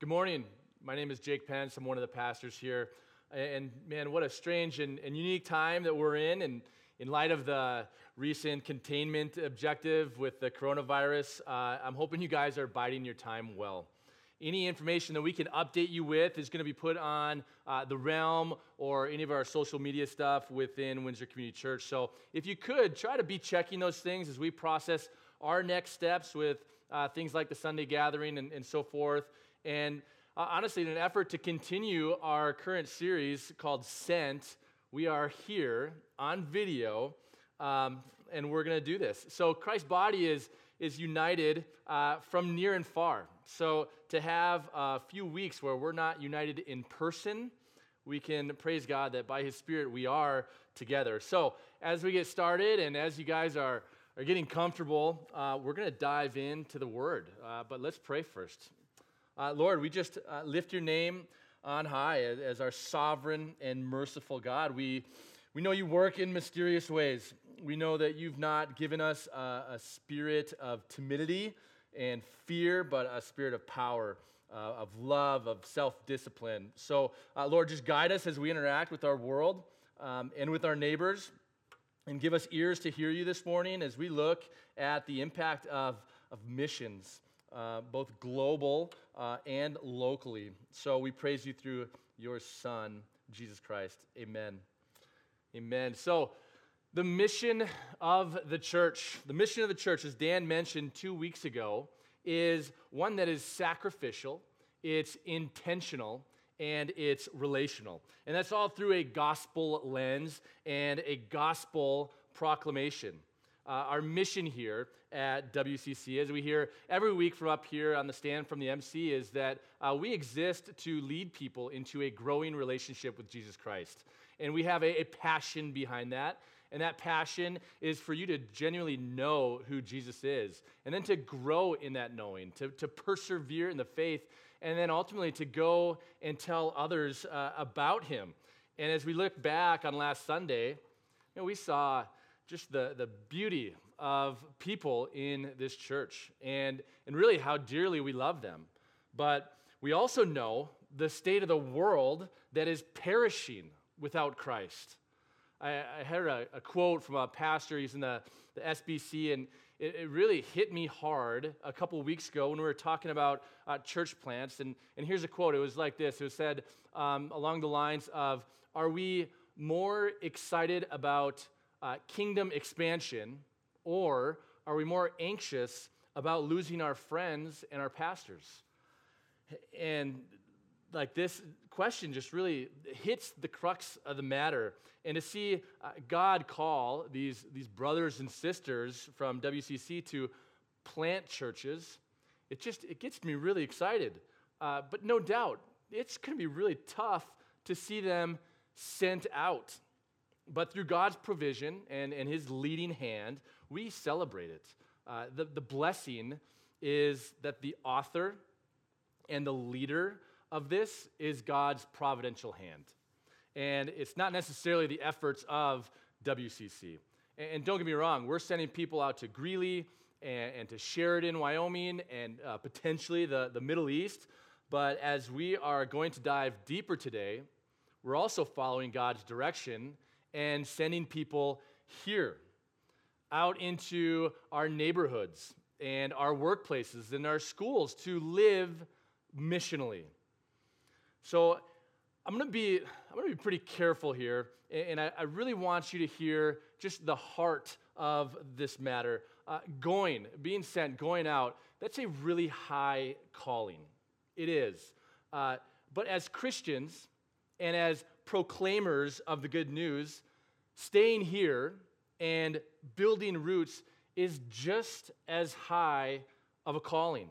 Good morning. My name is Jake Pence. I'm one of the pastors here. And man, what a strange and, and, unique time that we're in. And in light of the recent containment objective with the coronavirus, uh, I'm hoping you guys are biding your time well. Any information that we can update you with is going to be put on uh, the realm or any of our social media stuff within Windsor Community Church. So if you could, try to be checking those things as we process our next steps with uh, things like the Sunday gathering and, and so forth. And uh, honestly, in an effort to continue our current series called Sent, we are here on video, um, and we're going to do this. So, Christ's body is, is united uh, from near and far. So, to have a few weeks where we're not united in person, we can praise God that by His Spirit we are together. So, as we get started and as you guys are are getting comfortable, uh, we're going to dive into the Word. Uh, but let's pray first. Uh, Lord, we just uh, lift your name on high as, our sovereign and merciful God. We, we know you work in mysterious ways. We know that you've not given us a, a spirit of timidity and fear, but a spirit of power. Uh, of love, of self discipline. So, uh, Lord, just guide us as we interact with our world um, and with our neighbors and give us ears to hear you this morning as we look at the impact of, of missions, uh, both global uh, and locally. So we praise you through your Son, Jesus Christ. Amen. Amen. So, the mission of the church, the mission of the church, as Dan mentioned two weeks ago, is one that is sacrificial, it's intentional, and it's relational. And that's all through a gospel lens and a gospel proclamation. Uh, our mission here at WCC, as we hear every week from up here on the stand from the MC, is that uh, we exist to lead people into a growing relationship with Jesus Christ. And we have a, a passion behind that. And that passion is for you to genuinely know who Jesus is, and then to grow in that knowing, to, to persevere in the faith and then ultimately to go and tell others uh, about him. And as we look back on last Sunday, you know, we saw just the, the beauty of people in this church and, and really how dearly we love them. But we also know the state of the world that is perishing without Christ. I, I heard a, a, quote from a pastor, he's in the, the SBC, and it, it really hit me hard a couple weeks ago when we were talking about uh, church plants. And, and here's a quote it was like this it was said um, along the lines of, Are we more excited about uh, kingdom expansion, or are we more anxious about losing our friends and our pastors? And like this question just really hits the crux of the matter. And to see uh, God call these, these brothers and sisters from WCC to plant churches, it just it gets me really excited. Uh, but no doubt, it's going to be really tough to see them sent out. But through God's provision and, and his leading hand, we celebrate it. Uh, the, the blessing is that the author and the leader of this is God's providential hand. And it's not necessarily the efforts of WCC. And, don't get me wrong, we're sending people out to Greeley and, and to Sheridan, Wyoming, and uh, potentially the, the Middle East. But as we are going to dive deeper today, we're also following God's direction and sending people here out into our neighborhoods and our workplaces and our schools to live missionally. So I'm to be I'm to be pretty careful here, and I, I, really want you to hear just the heart of this matter. Uh, going, being sent, going out, that's a really high calling. It is. Uh, but as Christians and as proclaimers of the good news, staying here and building roots is just as high of a calling.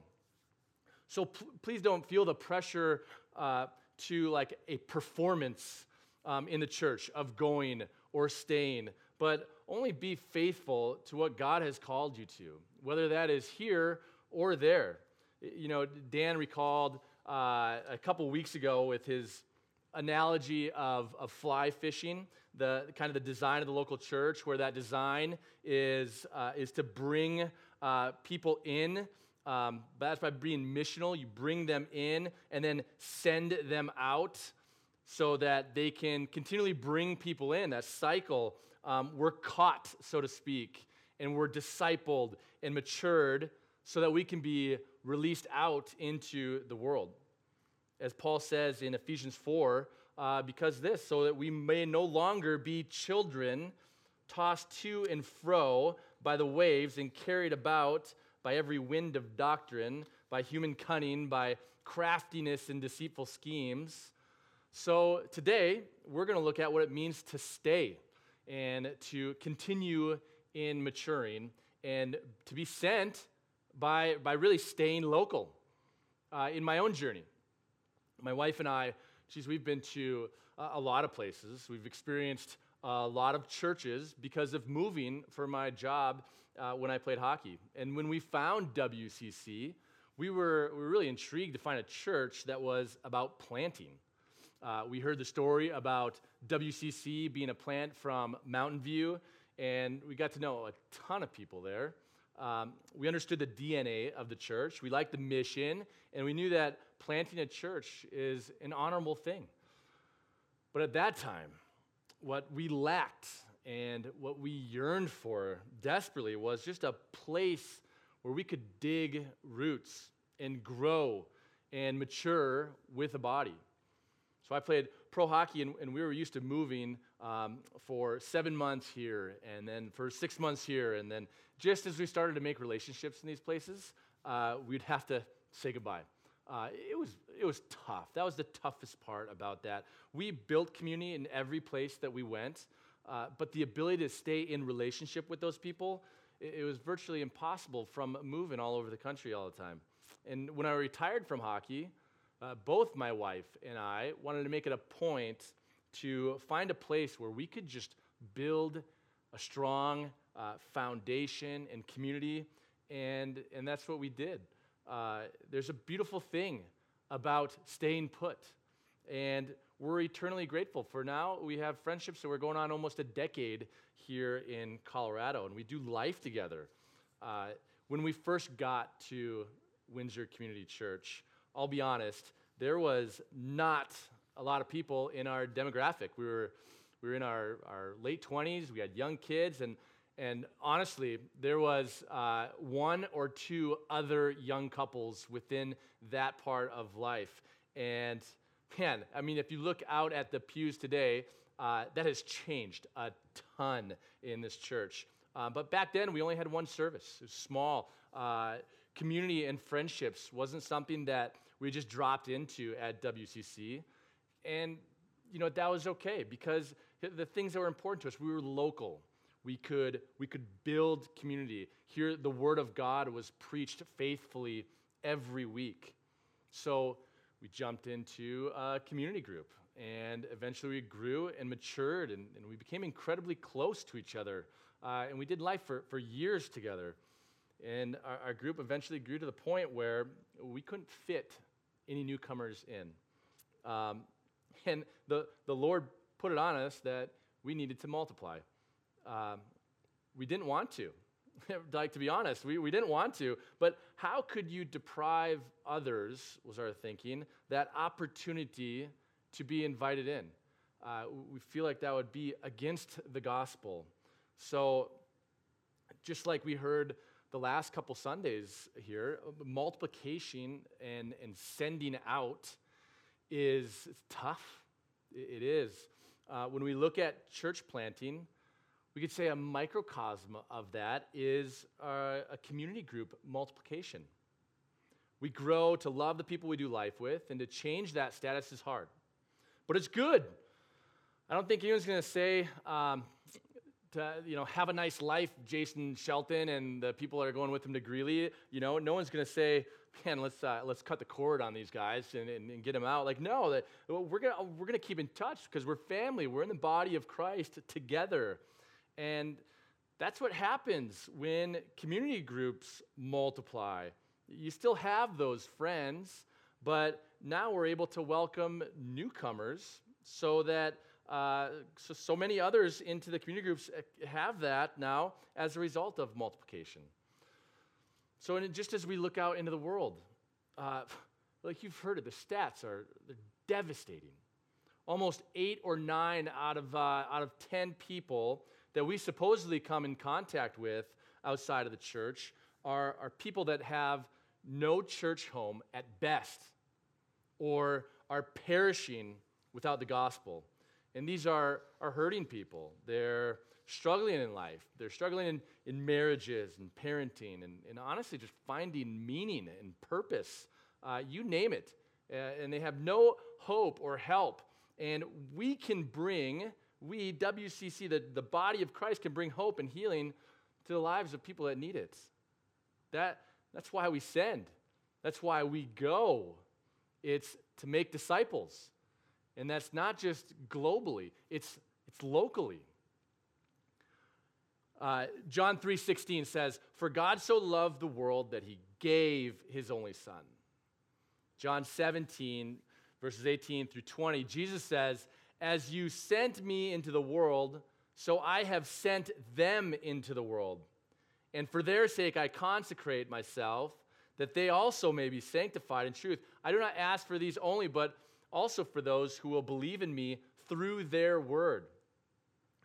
So pl- please don't feel the pressure uh, to like a performance um, in the church of going or staying, but only be faithful to what God has called you to, whether that is here or there. You know, Dan recalled uh, a couple weeks ago with his analogy of, of fly fishing, the kind of the design of the local church, where that design is, uh, is to bring uh, people in Um, but that's by being missional. You bring them in and then send them out so that they can continually bring people in. That cycle, um, we're caught, so to speak, and we're discipled and matured so that we can be released out into the world. As Paul says in Ephesians 4, uh, because this, so that we may no longer be children tossed to and fro by the waves and carried about by every wind of doctrine, by human cunning, by craftiness and deceitful schemes. So today, we're going to look at what it means to stay and to continue in maturing and to be sent by, by really staying local. Uh, in my own journey, my wife and I, geez, we've been to a lot of places. We've experienced a lot of churches because of moving for my job uh, when I played hockey. And when we found WCC, we were, we were really intrigued to find a church that was about planting. Uh, we heard the story about WCC being a plant from Mountain View, and we got to know a ton of people there. Um, we understood the DNA of the church. We liked the mission, and we knew that planting a church is an honorable thing. But at that time, what we lacked and what we yearned for desperately was just a place where we could dig roots and grow and mature with a body. So I played pro hockey, and, and we were used to moving um, for seven months here, and then for six months here, and then just as we started to make relationships in these places, uh, we'd have to say goodbye. Uh, it, was, it was tough. That was the toughest part about that. We built community in every place that we went, uh, but the ability to stay in relationship with those people, it, it was virtually impossible from moving all over the country all the time. And when I retired from hockey, uh, both my wife and I wanted to make it a point to find a place where we could just build a strong uh, foundation and community, and, and that's what we did. Uh, there's a beautiful thing about staying put, and we're eternally grateful for now. We have friendships that we're going on almost a decade here in Colorado, and we do life together. Uh, when we first got to Windsor Community Church, I'll be honest, there was not a lot of people in our demographic. We were, we were in our, our late 20s, we had young kids, and, and honestly, there was uh, one or two other young couples within that part of life. And man, I mean, if you look out at the pews today, uh, that has changed a ton in this church. Uh, but back then, we only had one service. It was small. Uh, community and friendships wasn't something that we just dropped into at WCC. And, you know, that was okay because the things that were important to us, we were local. We could, we could build community. Here, the Word of God was preached faithfully every week. So we jumped into a community group. And eventually we grew and matured, and, and we became incredibly close to each other. Uh, and we did life for, for years together. And our, our group eventually grew to the point where we couldn't fit any newcomers in. Um, and the, the Lord put it on us that we needed to multiply. Um, we didn't want to. like, to be honest, we, we didn't want to. But how could you deprive others, was our thinking, that opportunity to be invited in? Uh, we feel like that would be against the gospel. So, just like we heard the last couple Sundays here, multiplication and, and sending out is tough. It is. Uh, when we look at church planting, we could say a microcosm of that is a community group multiplication. We grow to love the people we do life with, and to change that status is hard. But it's good. I don't think anyone's going to say, um, to you know have a nice life, Jason Shelton and the people that are going with him to Greeley. You know, no one's going to say, "Man, let's uh, let's cut the cord on these guys and, and, and get them out." Like, no, that we're gonna we're gonna keep in touch because we're family. We're in the body of Christ together, and that's what happens when community groups multiply. You still have those friends, but now we're able to welcome newcomers so that uh, so, so many others into the community groups uh, have that now as a result of multiplication. So, just as we look out into the world, uh, like you've heard it, the stats are devastating. Almost eight or nine out of, uh, out of 10 people that we supposedly come in contact with outside of the church are, are people that have no church home at best or are perishing without the gospel. And these are, are hurting people. They're struggling in life. They're struggling in, in marriages and parenting and, and honestly just finding meaning and purpose. Uh, you name it. Uh, and they have no hope or help. And we can bring, we, WCC, the, the body of Christ, can bring hope and healing to the lives of people that need it. That, that's why we send. That's why we go. It's to make disciples. And that's not just globally, it's, it's locally. Uh, John 3:16 says, "For God so loved the world that he gave his only son." John 17 verses 18 through 20, Jesus says, "As you sent me into the world, so I have sent them into the world. And for their sake I consecrate myself, that they also may be sanctified in truth. I do not ask for these only, but also for those who will believe in me through their word."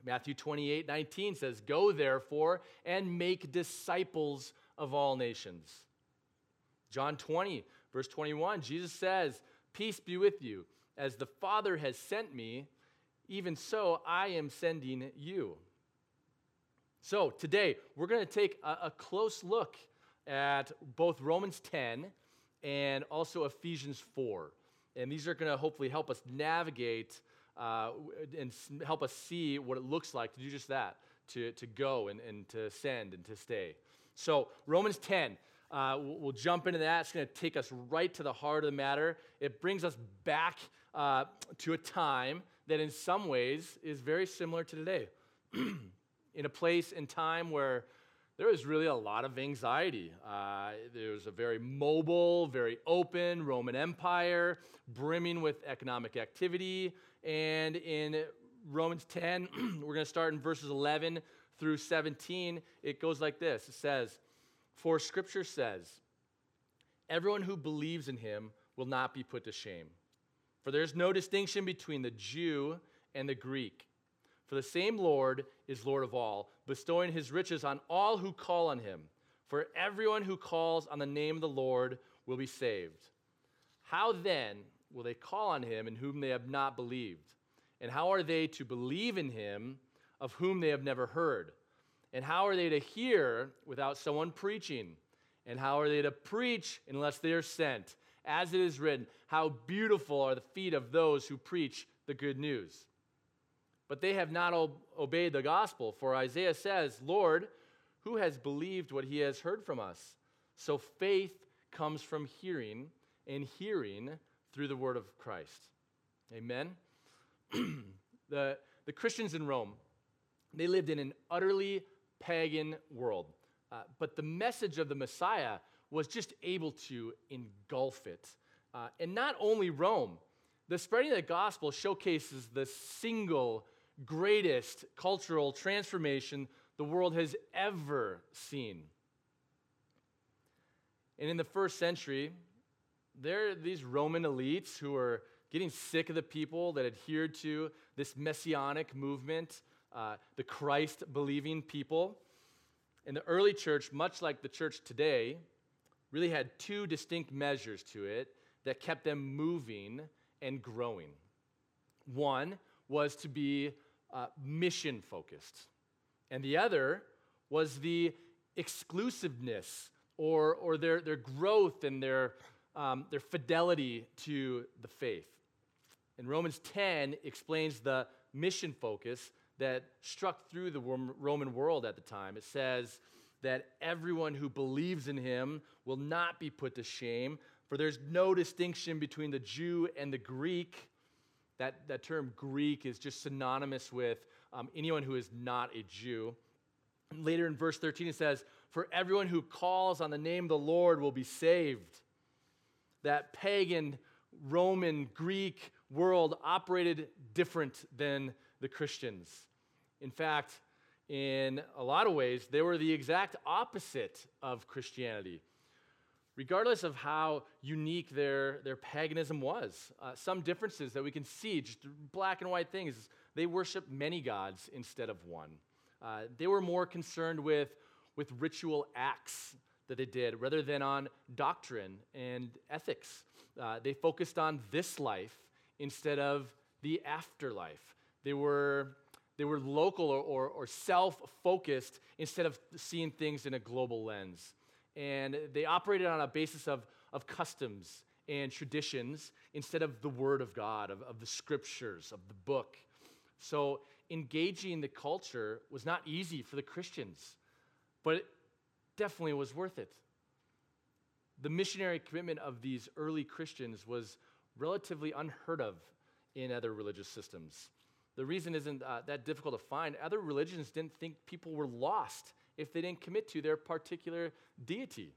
Matthew 28 19 says, Go therefore and make disciples of all nations. John 20, verse 21, Jesus says, Peace be with you. As the Father has sent me, even so I am sending you. So today, we're going to take a, a close look at both Romans 10 and also Ephesians 4. And these are going to hopefully help us navigate uh, and help us see what it looks like to do just that, to, to go and, and to send and to stay. So, Romans 10, uh, we'll, jump into that. It's going to take us right to the heart of the matter. It brings us back uh, to a time that, in some ways, is very similar to today. in a place and time where there was really a lot of anxiety. Uh, there was a very mobile, very open Roman Empire, brimming with economic activity. And in Romans 10, we're going to start in verses 11 through 17. It goes like this It says, For scripture says, everyone who believes in him will not be put to shame. For there's no distinction between the Jew and the Greek. For the same Lord is Lord of all, bestowing his riches on all who call on him. For everyone who calls on the name of the Lord will be saved. How then will they call on him in whom they have not believed? And how are they to believe in him of whom they have never heard? And how are they to hear without someone preaching? And how are they to preach unless they are sent? As it is written, how beautiful are the feet of those who preach the good news. But they have not obeyed the gospel, for Isaiah says, Lord, who has believed what he has heard from us? So faith comes from hearing, and hearing through the word of Christ. Amen. the, the Christians in Rome, they lived in an utterly pagan world. Uh, but the message of the Messiah was just able to engulf it. Uh, and not only Rome, the spreading of the gospel showcases the single greatest cultural transformation the world has ever seen. And in the first century, there are these Roman elites who are getting sick of the people that adhered to this messianic movement, uh, the Christ believing people. And the early church, much like the church today, really had two distinct measures to it that kept them moving and growing. One was to be uh, mission focused, and the other was the exclusiveness or, or their, their growth and their um, their fidelity to the faith. And Romans 10 explains the mission focus that struck through the Roman world at the time. It says that everyone who believes in him will not be put to shame, for there's no distinction between the Jew and the Greek. That, that term Greek is just synonymous with um, anyone who is not a Jew. And later in verse 13, it says, For everyone who calls on the name of the Lord will be saved that pagan Roman, Greek world operated different than the Christians. In fact, in a lot of ways, they were the exact opposite of Christianity. regardless of how unique their, their paganism was. Uh, some differences that we can see, just black and white things, they worshiped many gods instead of one. Uh, they were more concerned with, with ritual acts that they did rather than on doctrine and ethics. Uh, they focused on this life instead of the afterlife. They were, they were local or, or, or self focused instead of seeing things in a global lens. And they operated on a basis of, of customs and traditions instead of the Word of God, of, of the scriptures, of the book. So engaging the culture was not easy for the Christians, but it definitely was worth it. The missionary commitment of these early Christians was relatively unheard of in other religious systems. The reason isn't uh, that difficult to find. Other religions didn't think people were lost if they didn't commit to their particular deity.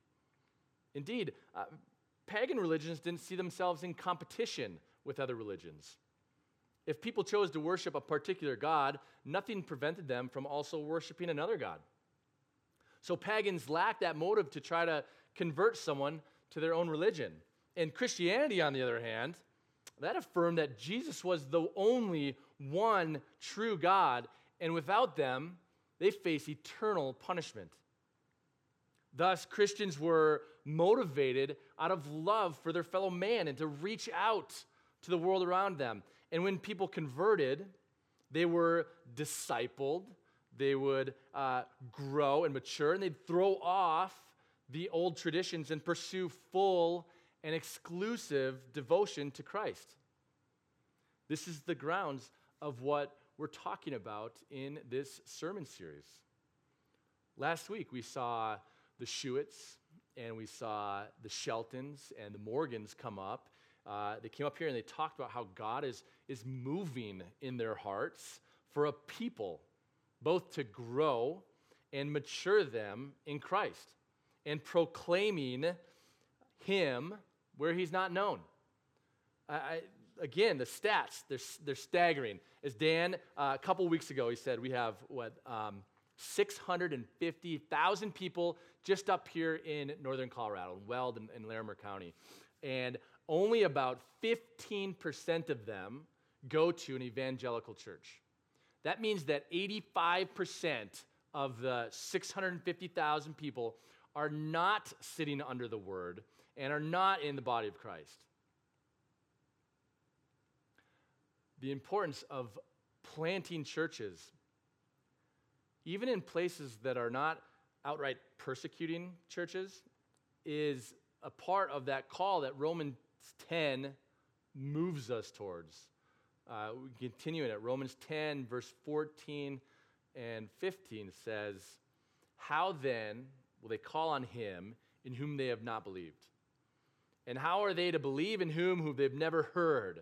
Indeed, uh, pagan religions didn't see themselves in competition with other religions. If people chose to worship a particular god, nothing prevented them from also worshiping another god. So pagans lacked that motive to try to convert someone to their own religion. And Christianity, on the other hand, that affirmed that Jesus was the only one true God, and without them, they face eternal punishment. Thus, Christians were motivated out of love for their fellow man and to reach out to the world around them. And when people converted, they were discipled, they would uh, grow and mature, and they'd throw off the old traditions and pursue full and exclusive devotion to Christ. This is the grounds of what we're talking about in this sermon series. Last week, we saw the Schuetts and we saw the Sheltons and the Morgans come up. Uh, they came up here and they talked about how God is, is moving in their hearts for a people, both to grow and mature them in Christ and proclaiming Him where He's not known. I, again, the stats, they're, they're staggering. As Dan, uh, a couple weeks ago, he said we have, what, um, 650,000 people just up here in northern Colorado, in Weld and, and Larimer County. And only about 15% of them go to an evangelical church. That means that 85% of the 650,000 people are not sitting under the word and are not in the body of Christ. The importance of planting churches, even in places that are not outright persecuting churches, is a part of that call that Romans 10 moves us towards. Uh, we continue in it. Romans 10, verse 14 and 15 says, How then will they call on him in whom they have not believed? And how are they to believe in whom who they've never heard?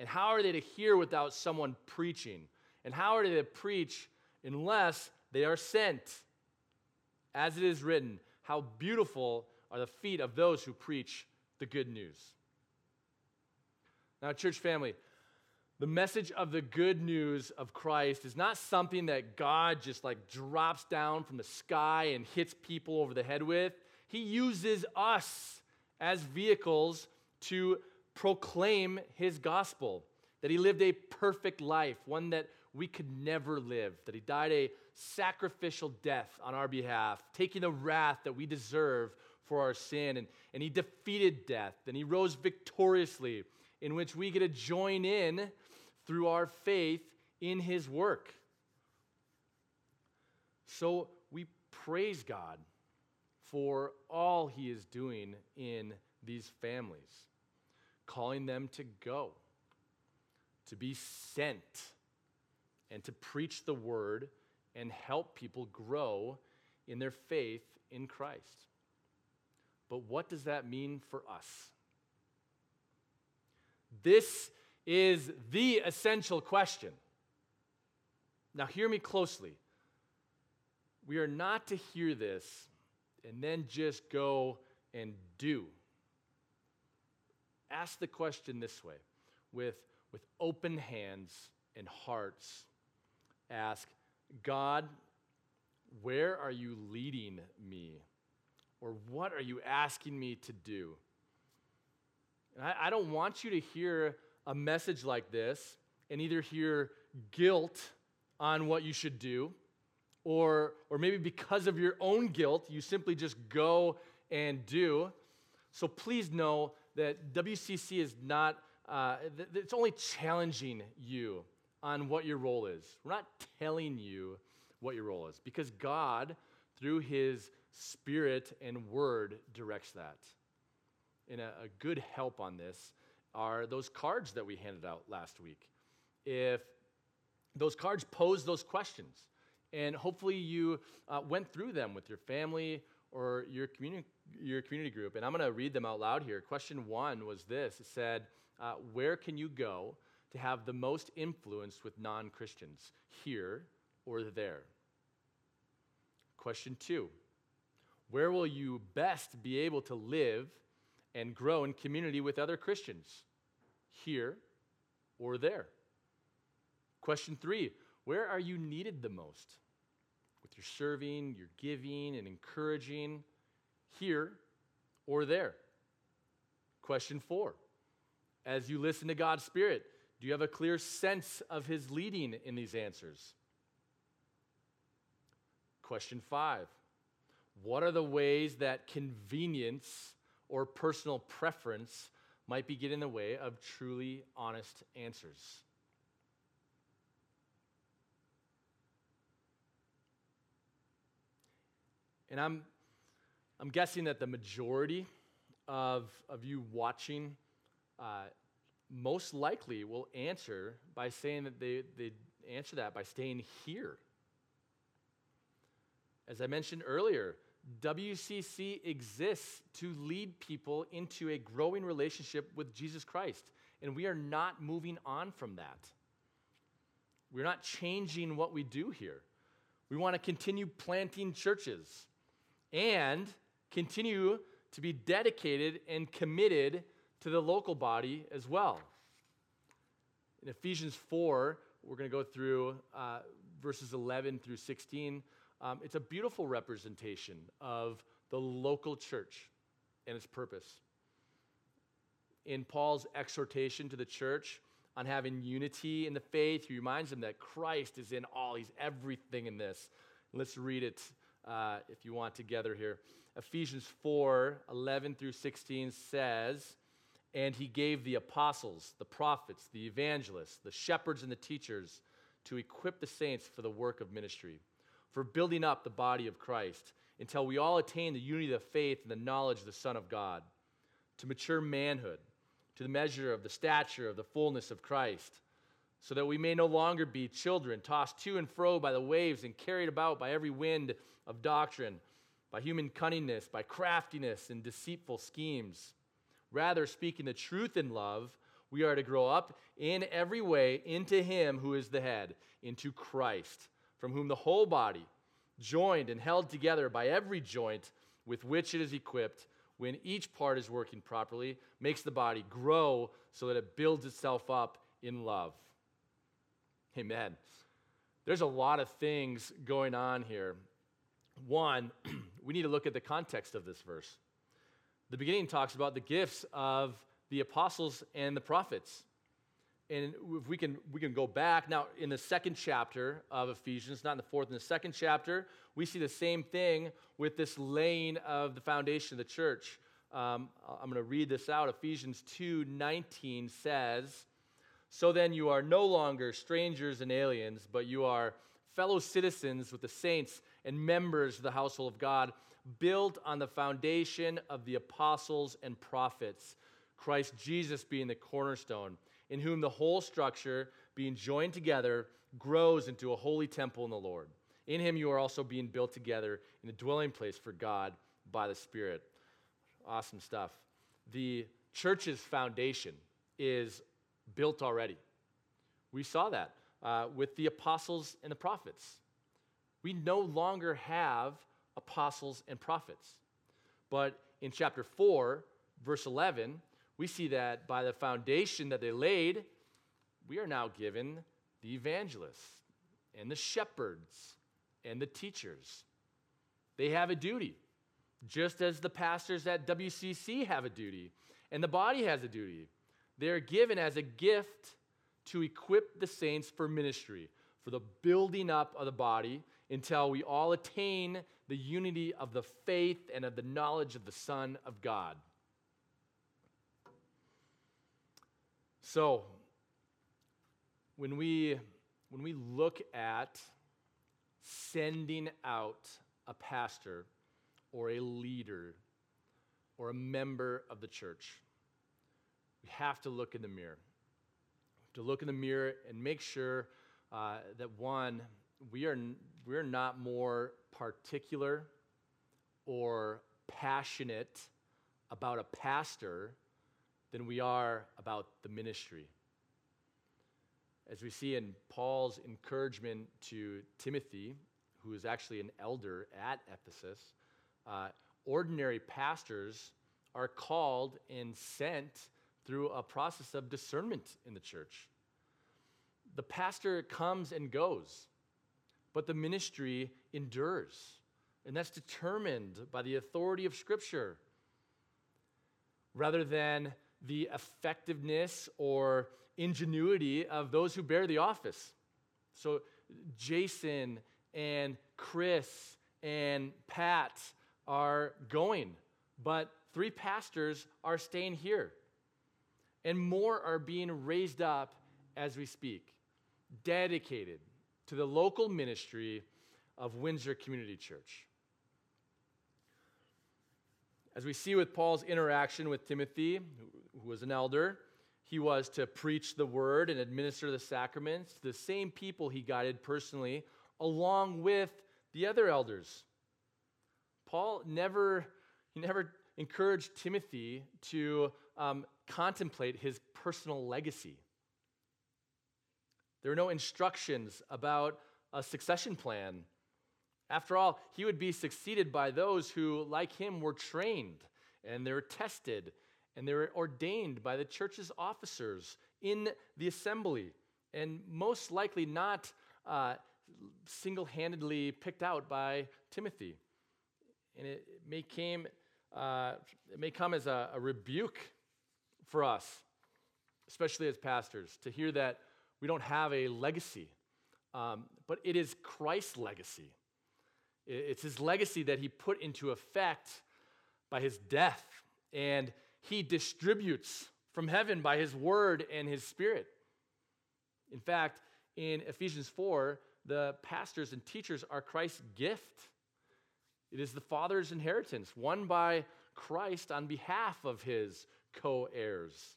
And how are they to hear without someone preaching? And how are they to preach unless they are sent? As it is written, how beautiful are the feet of those who preach the good news. Now, church family, the message of the good news of Christ is not something that God just like drops down from the sky and hits people over the head with. He uses us as vehicles to proclaim his gospel, that he lived a perfect life, one that we could never live, that he died a sacrificial death on our behalf, taking the wrath that we deserve for our sin. And, and he defeated death, and he rose victoriously, in which we get to join in through our faith in his work. So we praise God for all he is doing in these families calling them to go, to be sent, and to preach the word and help people grow in their faith in Christ. But what does that mean for us? This is the essential question. Now, hear me closely. We are not to hear this and then just go and do ask the question this way with, with open hands and hearts. Ask, God, where are you leading me? Or what are you asking me to do? And I, I don't want you to hear a message like this and either hear guilt on what you should do, or, or maybe because of your own guilt, you simply just go and do. So please know that WCC is not, uh, th- it's only challenging you on what your role is. We're not telling you what your role is because God, through His Spirit and Word, directs that. And a, a good help on this are those cards that we handed out last week. If those cards pose those questions, and hopefully you uh, went through them with your family or your community, your community group. And I'm going to read them out loud here. Question one was this it said, uh, Where can you go to have the most influence with non Christians, here or there? Question two Where will you best be able to live and grow in community with other Christians, here or there? Question three Where are you needed the most? With your serving, your giving, and encouraging, here or there? Question four As you listen to God's Spirit, do you have a clear sense of His leading in these answers? Question five What are the ways that convenience or personal preference might be getting in the way of truly honest answers? And I'm, I'm guessing that the majority of, of you watching uh, most likely will answer by saying that they, they answer that by staying here. As I mentioned earlier, WCC exists to lead people into a growing relationship with Jesus Christ, and we are not moving on from that. We're not changing what we do here. We want to continue planting churches and continue to be dedicated and committed to the local body as well. In Ephesians 4, we're going to go through uh, verses 11 through 16. Um, it's a beautiful representation of the local church and its purpose. In Paul's exhortation to the church on having unity in the faith, he reminds them that Christ is in all, he's everything in this. Let's read it uh, if you want together here. Ephesians 4 11 through 16 says, And he gave the apostles, the prophets, the evangelists, the shepherds, and the teachers to equip the saints for the work of ministry, for building up the body of Christ, until we all attain the unity of faith and the knowledge of the Son of God, to mature manhood, to the measure of the stature of the fullness of Christ so that we may no longer be children, tossed to and fro by the waves and carried about by every wind of doctrine, by human cunningness, by craftiness and deceitful schemes. Rather, speaking the truth in love, we are to grow up in every way into Him who is the head, into Christ, from whom the whole body, joined and held together by every joint with which it is equipped, when each part is working properly, makes the body grow so that it builds itself up in love. Amen. There's a lot of things going on here. One, we need to look at the context of this verse. The beginning talks about the gifts of the apostles and the prophets. And if we can, we can go back now in the second chapter of Ephesians, not in the fourth, in the second chapter, we see the same thing with this laying of the foundation of the church. Um, I'm going to read this out. Ephesians 2 19 says, so then you are no longer strangers and aliens, but you are fellow citizens with the saints and members of the household of God, built on the foundation of the apostles and prophets, Christ Jesus being the cornerstone, in whom the whole structure, being joined together, grows into a holy temple in the Lord. In him you are also being built together in a dwelling place for God by the Spirit. Awesome stuff. The church's foundation is built already. We saw that uh, with the apostles and the prophets. We no longer have apostles and prophets. But in chapter 4, verse 11, we see that by the foundation that they laid, we are now given the evangelists and the shepherds and the teachers. They have a duty. just as the pastors at WCC have a duty and the body has a duty. They are given as a gift to equip the saints for ministry, for the building up of the body until we all attain the unity of the faith and of the knowledge of the Son of God. So, when we, when we look at sending out a pastor or a leader or a member of the church, we have to look in the mirror. To look in the mirror and make sure uh, that one, we are, we are not more particular or passionate about a pastor than we are about the ministry. As we see in Paul's encouragement to Timothy, who is actually an elder at Ephesus, uh, ordinary pastors are called and sent through a process of discernment in the church. The pastor comes and goes, but the ministry endures. And that's determined by the authority of Scripture rather than the effectiveness or ingenuity of those who bear the office. So, Jason and Chris and Pat are going, but three pastors are staying here. And more are being raised up as we speak, dedicated to the local ministry of Windsor Community Church. As we see with Paul's interaction with Timothy, who was an elder, he was to preach the word and administer the sacraments to the same people he guided personally, along with the other elders. Paul never, he never encouraged Timothy to um, contemplate his personal legacy. There were no instructions about a succession plan. After all, he would be succeeded by those who, like him, were trained and they were tested and they were ordained by the church's officers in the assembly, and most likely not uh, single handedly picked out by Timothy. And it may, came, uh, it may come as a, a rebuke for us, especially as pastors, to hear that we don't have a legacy. Um, but it is Christ's legacy. It's his legacy that he put into effect by his death. And he distributes from heaven by his word and his spirit. In fact, in Ephesians 4, the pastors and teachers are Christ's gift. It is the Father's inheritance, won by Christ on behalf of his co heirs.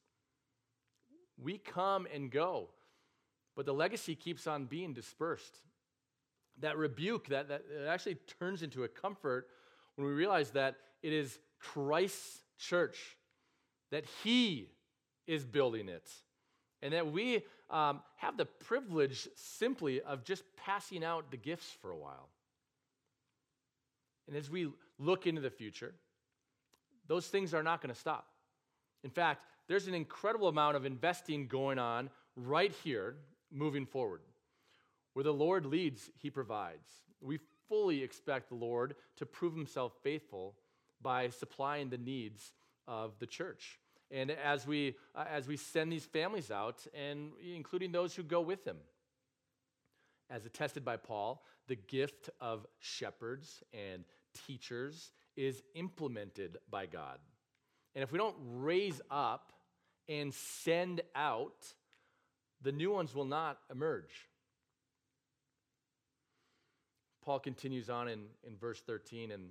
We come and go, but the legacy keeps on being dispersed. That rebuke, that, that actually turns into a comfort when we realize that it is Christ's church that He is building it, and that we um, have the privilege simply of just passing out the gifts for a while. And as we look into the future, those things are not going to stop. In fact, there's an incredible amount of investing going on right here moving forward. Where the Lord leads, He provides. We fully expect the Lord to prove Himself faithful by supplying the needs of the church and as we, uh, as we send these families out, and including those who go with them. As attested by Paul, the gift of shepherds and teachers is implemented by God. And if we don't raise up and send out, the new ones will not emerge. Paul continues on in, in verse 13, and,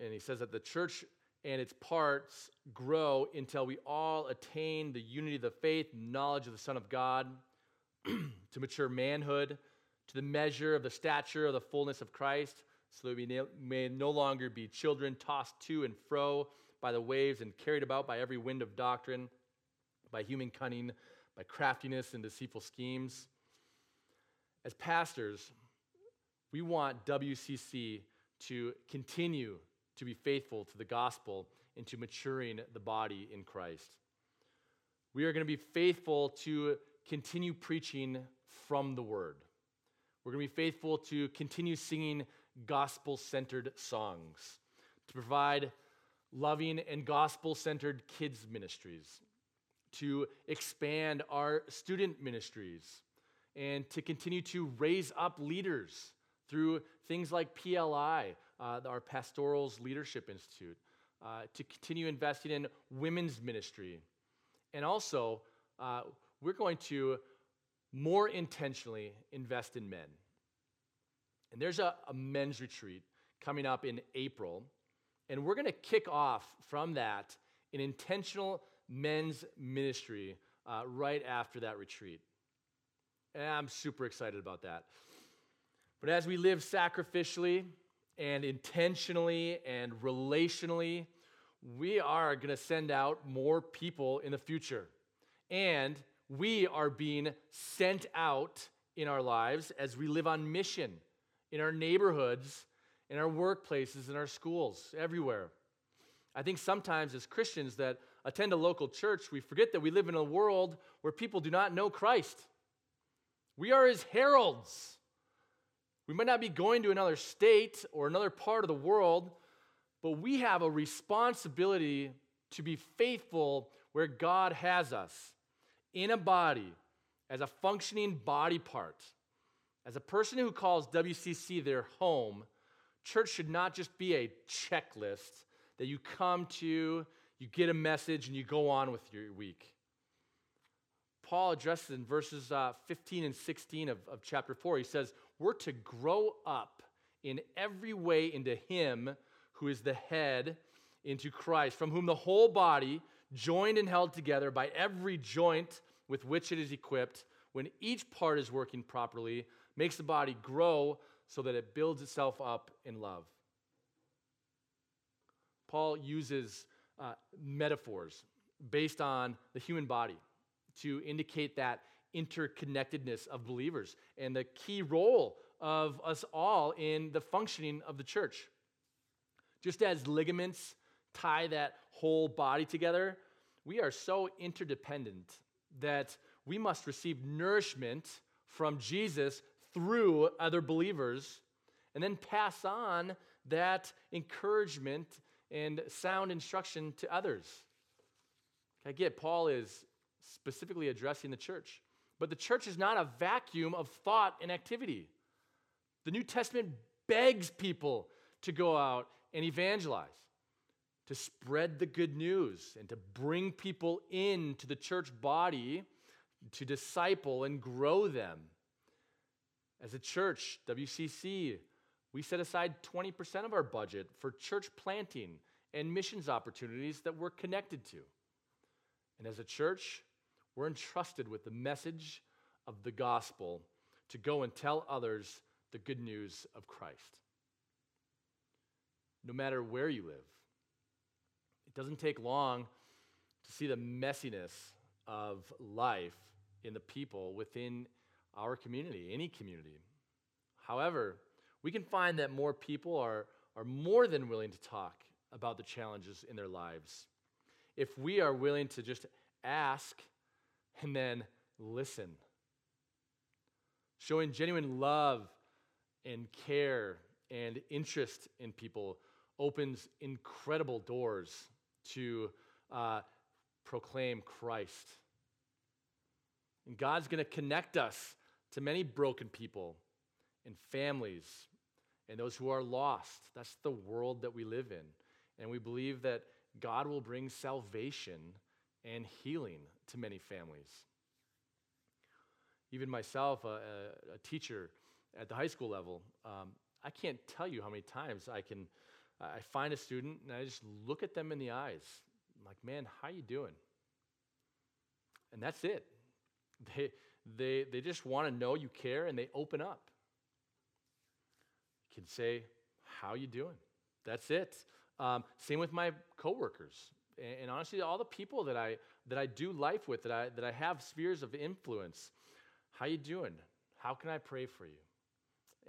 and he says that the church and its parts grow until we all attain the unity of the faith, knowledge of the Son of God, to mature manhood, to the measure of the stature of the fullness of Christ, so that we may no longer be children tossed to and fro by the waves and carried about by every wind of doctrine, by human cunning, by craftiness and deceitful schemes. As pastors, we want WCC to continue to be faithful to the gospel and to maturing the body in Christ. We are going to be faithful to continue preaching from the word. We're going to be faithful to continue singing gospel centered songs, to provide loving and gospel centered kids' ministries, to expand our student ministries, and to continue to raise up leaders through things like PLI, uh, our Pastorals Leadership Institute, uh, to continue investing in women's ministry. And also, uh, we're going to more intentionally invest in men. And there's a, a men's retreat coming up in April, and we're going to kick off from that an intentional men's ministry uh, right after that retreat. And I'm super excited about that. But as we live sacrificially and intentionally and relationally, we are going to send out more people in the future. And we are being sent out in our lives as we live on mission in our neighborhoods, in our workplaces, in our schools, everywhere. I think sometimes as Christians that attend a local church, we forget that we live in a world where people do not know Christ. We are his heralds. We might not be going to another state or another part of the world, but we have a responsibility to be faithful where God has us in a body as a functioning body part. As a person who calls WCC their home, church should not just be a checklist that you come to, you get a message, and you go on with your week. Paul addresses in verses uh, 15 and 16 of, of chapter 4, he says, We're to grow up in every way into Him who is the head, into Christ, from whom the whole body, joined and held together by every joint with which it is equipped, when each part is working properly, makes the body grow so that it builds itself up in love. Paul uses uh, metaphors based on the human body to indicate that interconnectedness of believers and the key role of us all in the functioning of the church. Just as ligaments tie that whole body together, we are so interdependent that we must receive nourishment from Jesus through other believers and then pass on that encouragement and sound instruction to others. I get Paul is specifically addressing the church, but the church is not a vacuum of thought and activity. The New Testament begs people to go out and evangelize, to spread the good news, and to bring people into the church body to disciple and grow them. As a church, WCC, we set aside 20% of our budget for church planting and missions opportunities that we're connected to. And as a church, we're entrusted with the message of the gospel to go and tell others the good news of Christ. No matter where you live, it doesn't take long to see the messiness of life in the people within our community, any community. However, we can find that more people are, are more than willing to talk about the challenges in their lives. If we are willing to just ask and then listen, showing genuine love and care and interest in people opens incredible doors to uh, proclaim Christ. And God's going to connect us to many broken people and families and those who are lost. That's the world that we live in. And we believe that God will bring salvation and healing to many families. Even myself, a, a teacher at the high school level, um, I can't tell you how many times I can, I find a student and I just look at them in the eyes. I'm like, man, how you doing? And that's it. They, they, they just want to know you care and they open up. Can say, how you doing? That's it. Um, same with my coworkers. And, and honestly, all the people that I, that I do life with, that I, that I have spheres of influence. How you doing? How can I pray for you?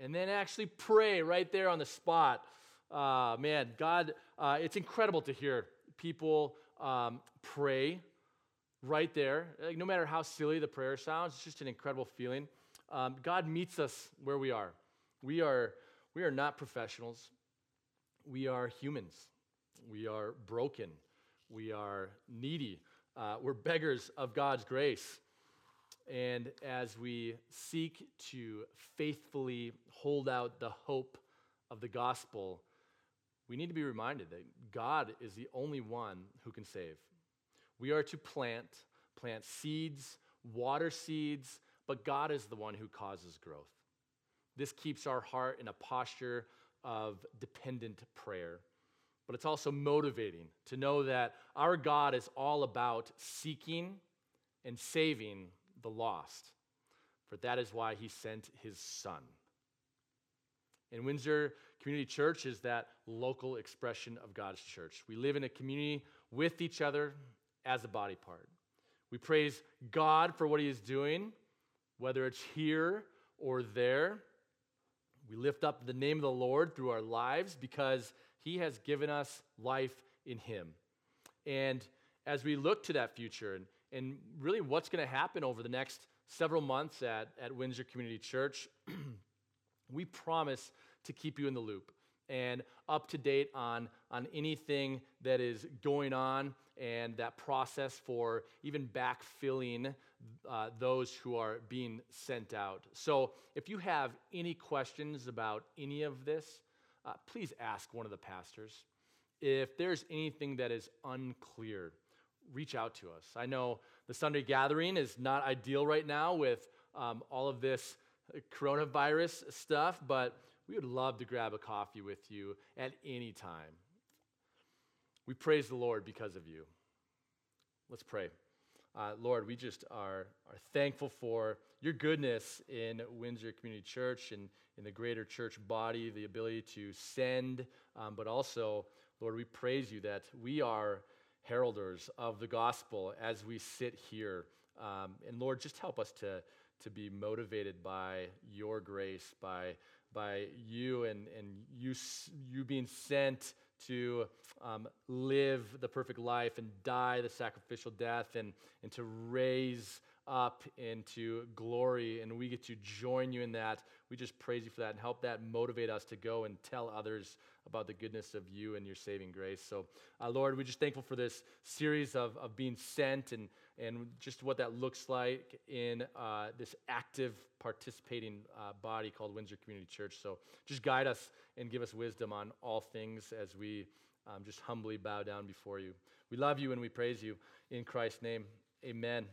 And then actually pray right there on the spot. Uh, man, God, uh, it's incredible to hear people um, pray right there. Like, no matter how silly the prayer sounds, it's just an incredible feeling. Um, God meets us where we are. We are We are not professionals. We are humans. We are broken. We are needy. Uh, we're beggars of God's grace. And as we seek to faithfully hold out the hope of the gospel, we need to be reminded that God is the only one who can save. We are to plant, plant seeds, water seeds, but God is the one who causes growth. This keeps our heart in a posture of dependent prayer. But it's also motivating to know that our God is all about seeking and saving the lost. For that is why he sent his son. And Windsor Community Church is that local expression of God's church. We live in a community with each other as a body part. We praise God for what he is doing, whether it's here or there. We lift up the name of the Lord through our lives because he has given us life in him. And as we look to that future and, and really what's going to happen over the next several months at, at Windsor Community Church, we promise to keep you in the loop and up to date on, on anything that is going on and that process for even backfilling uh, those who are being sent out. So, if you have any questions about any of this, uh, please ask one of the pastors. If there's anything that is unclear, reach out to us. I know the Sunday gathering is not ideal right now with um, all of this coronavirus stuff, but we would love to grab a coffee with you at any time. We praise the Lord because of you. Let's pray. Uh, Lord, we just are, are thankful for your goodness in Windsor Community Church and in the greater church body, the ability to send, um, but also, Lord, we praise you that we are heralders of the gospel as we sit here. Um, and Lord, just help us to, to be motivated by your grace, by, by you and, and you, you being sent to um, live the perfect life and die the sacrificial death and, and to raise up into glory. And we get to join you in that. We just praise you for that and help that motivate us to go and tell others about the goodness of you and your saving grace. So, uh, Lord, we're just thankful for this series of, of being sent and, and just what that looks like in uh, this active participating uh, body called Windsor Community Church. So just guide us and give us wisdom on all things as we um, just humbly bow down before you. We love you and we praise you in Christ's name. Amen.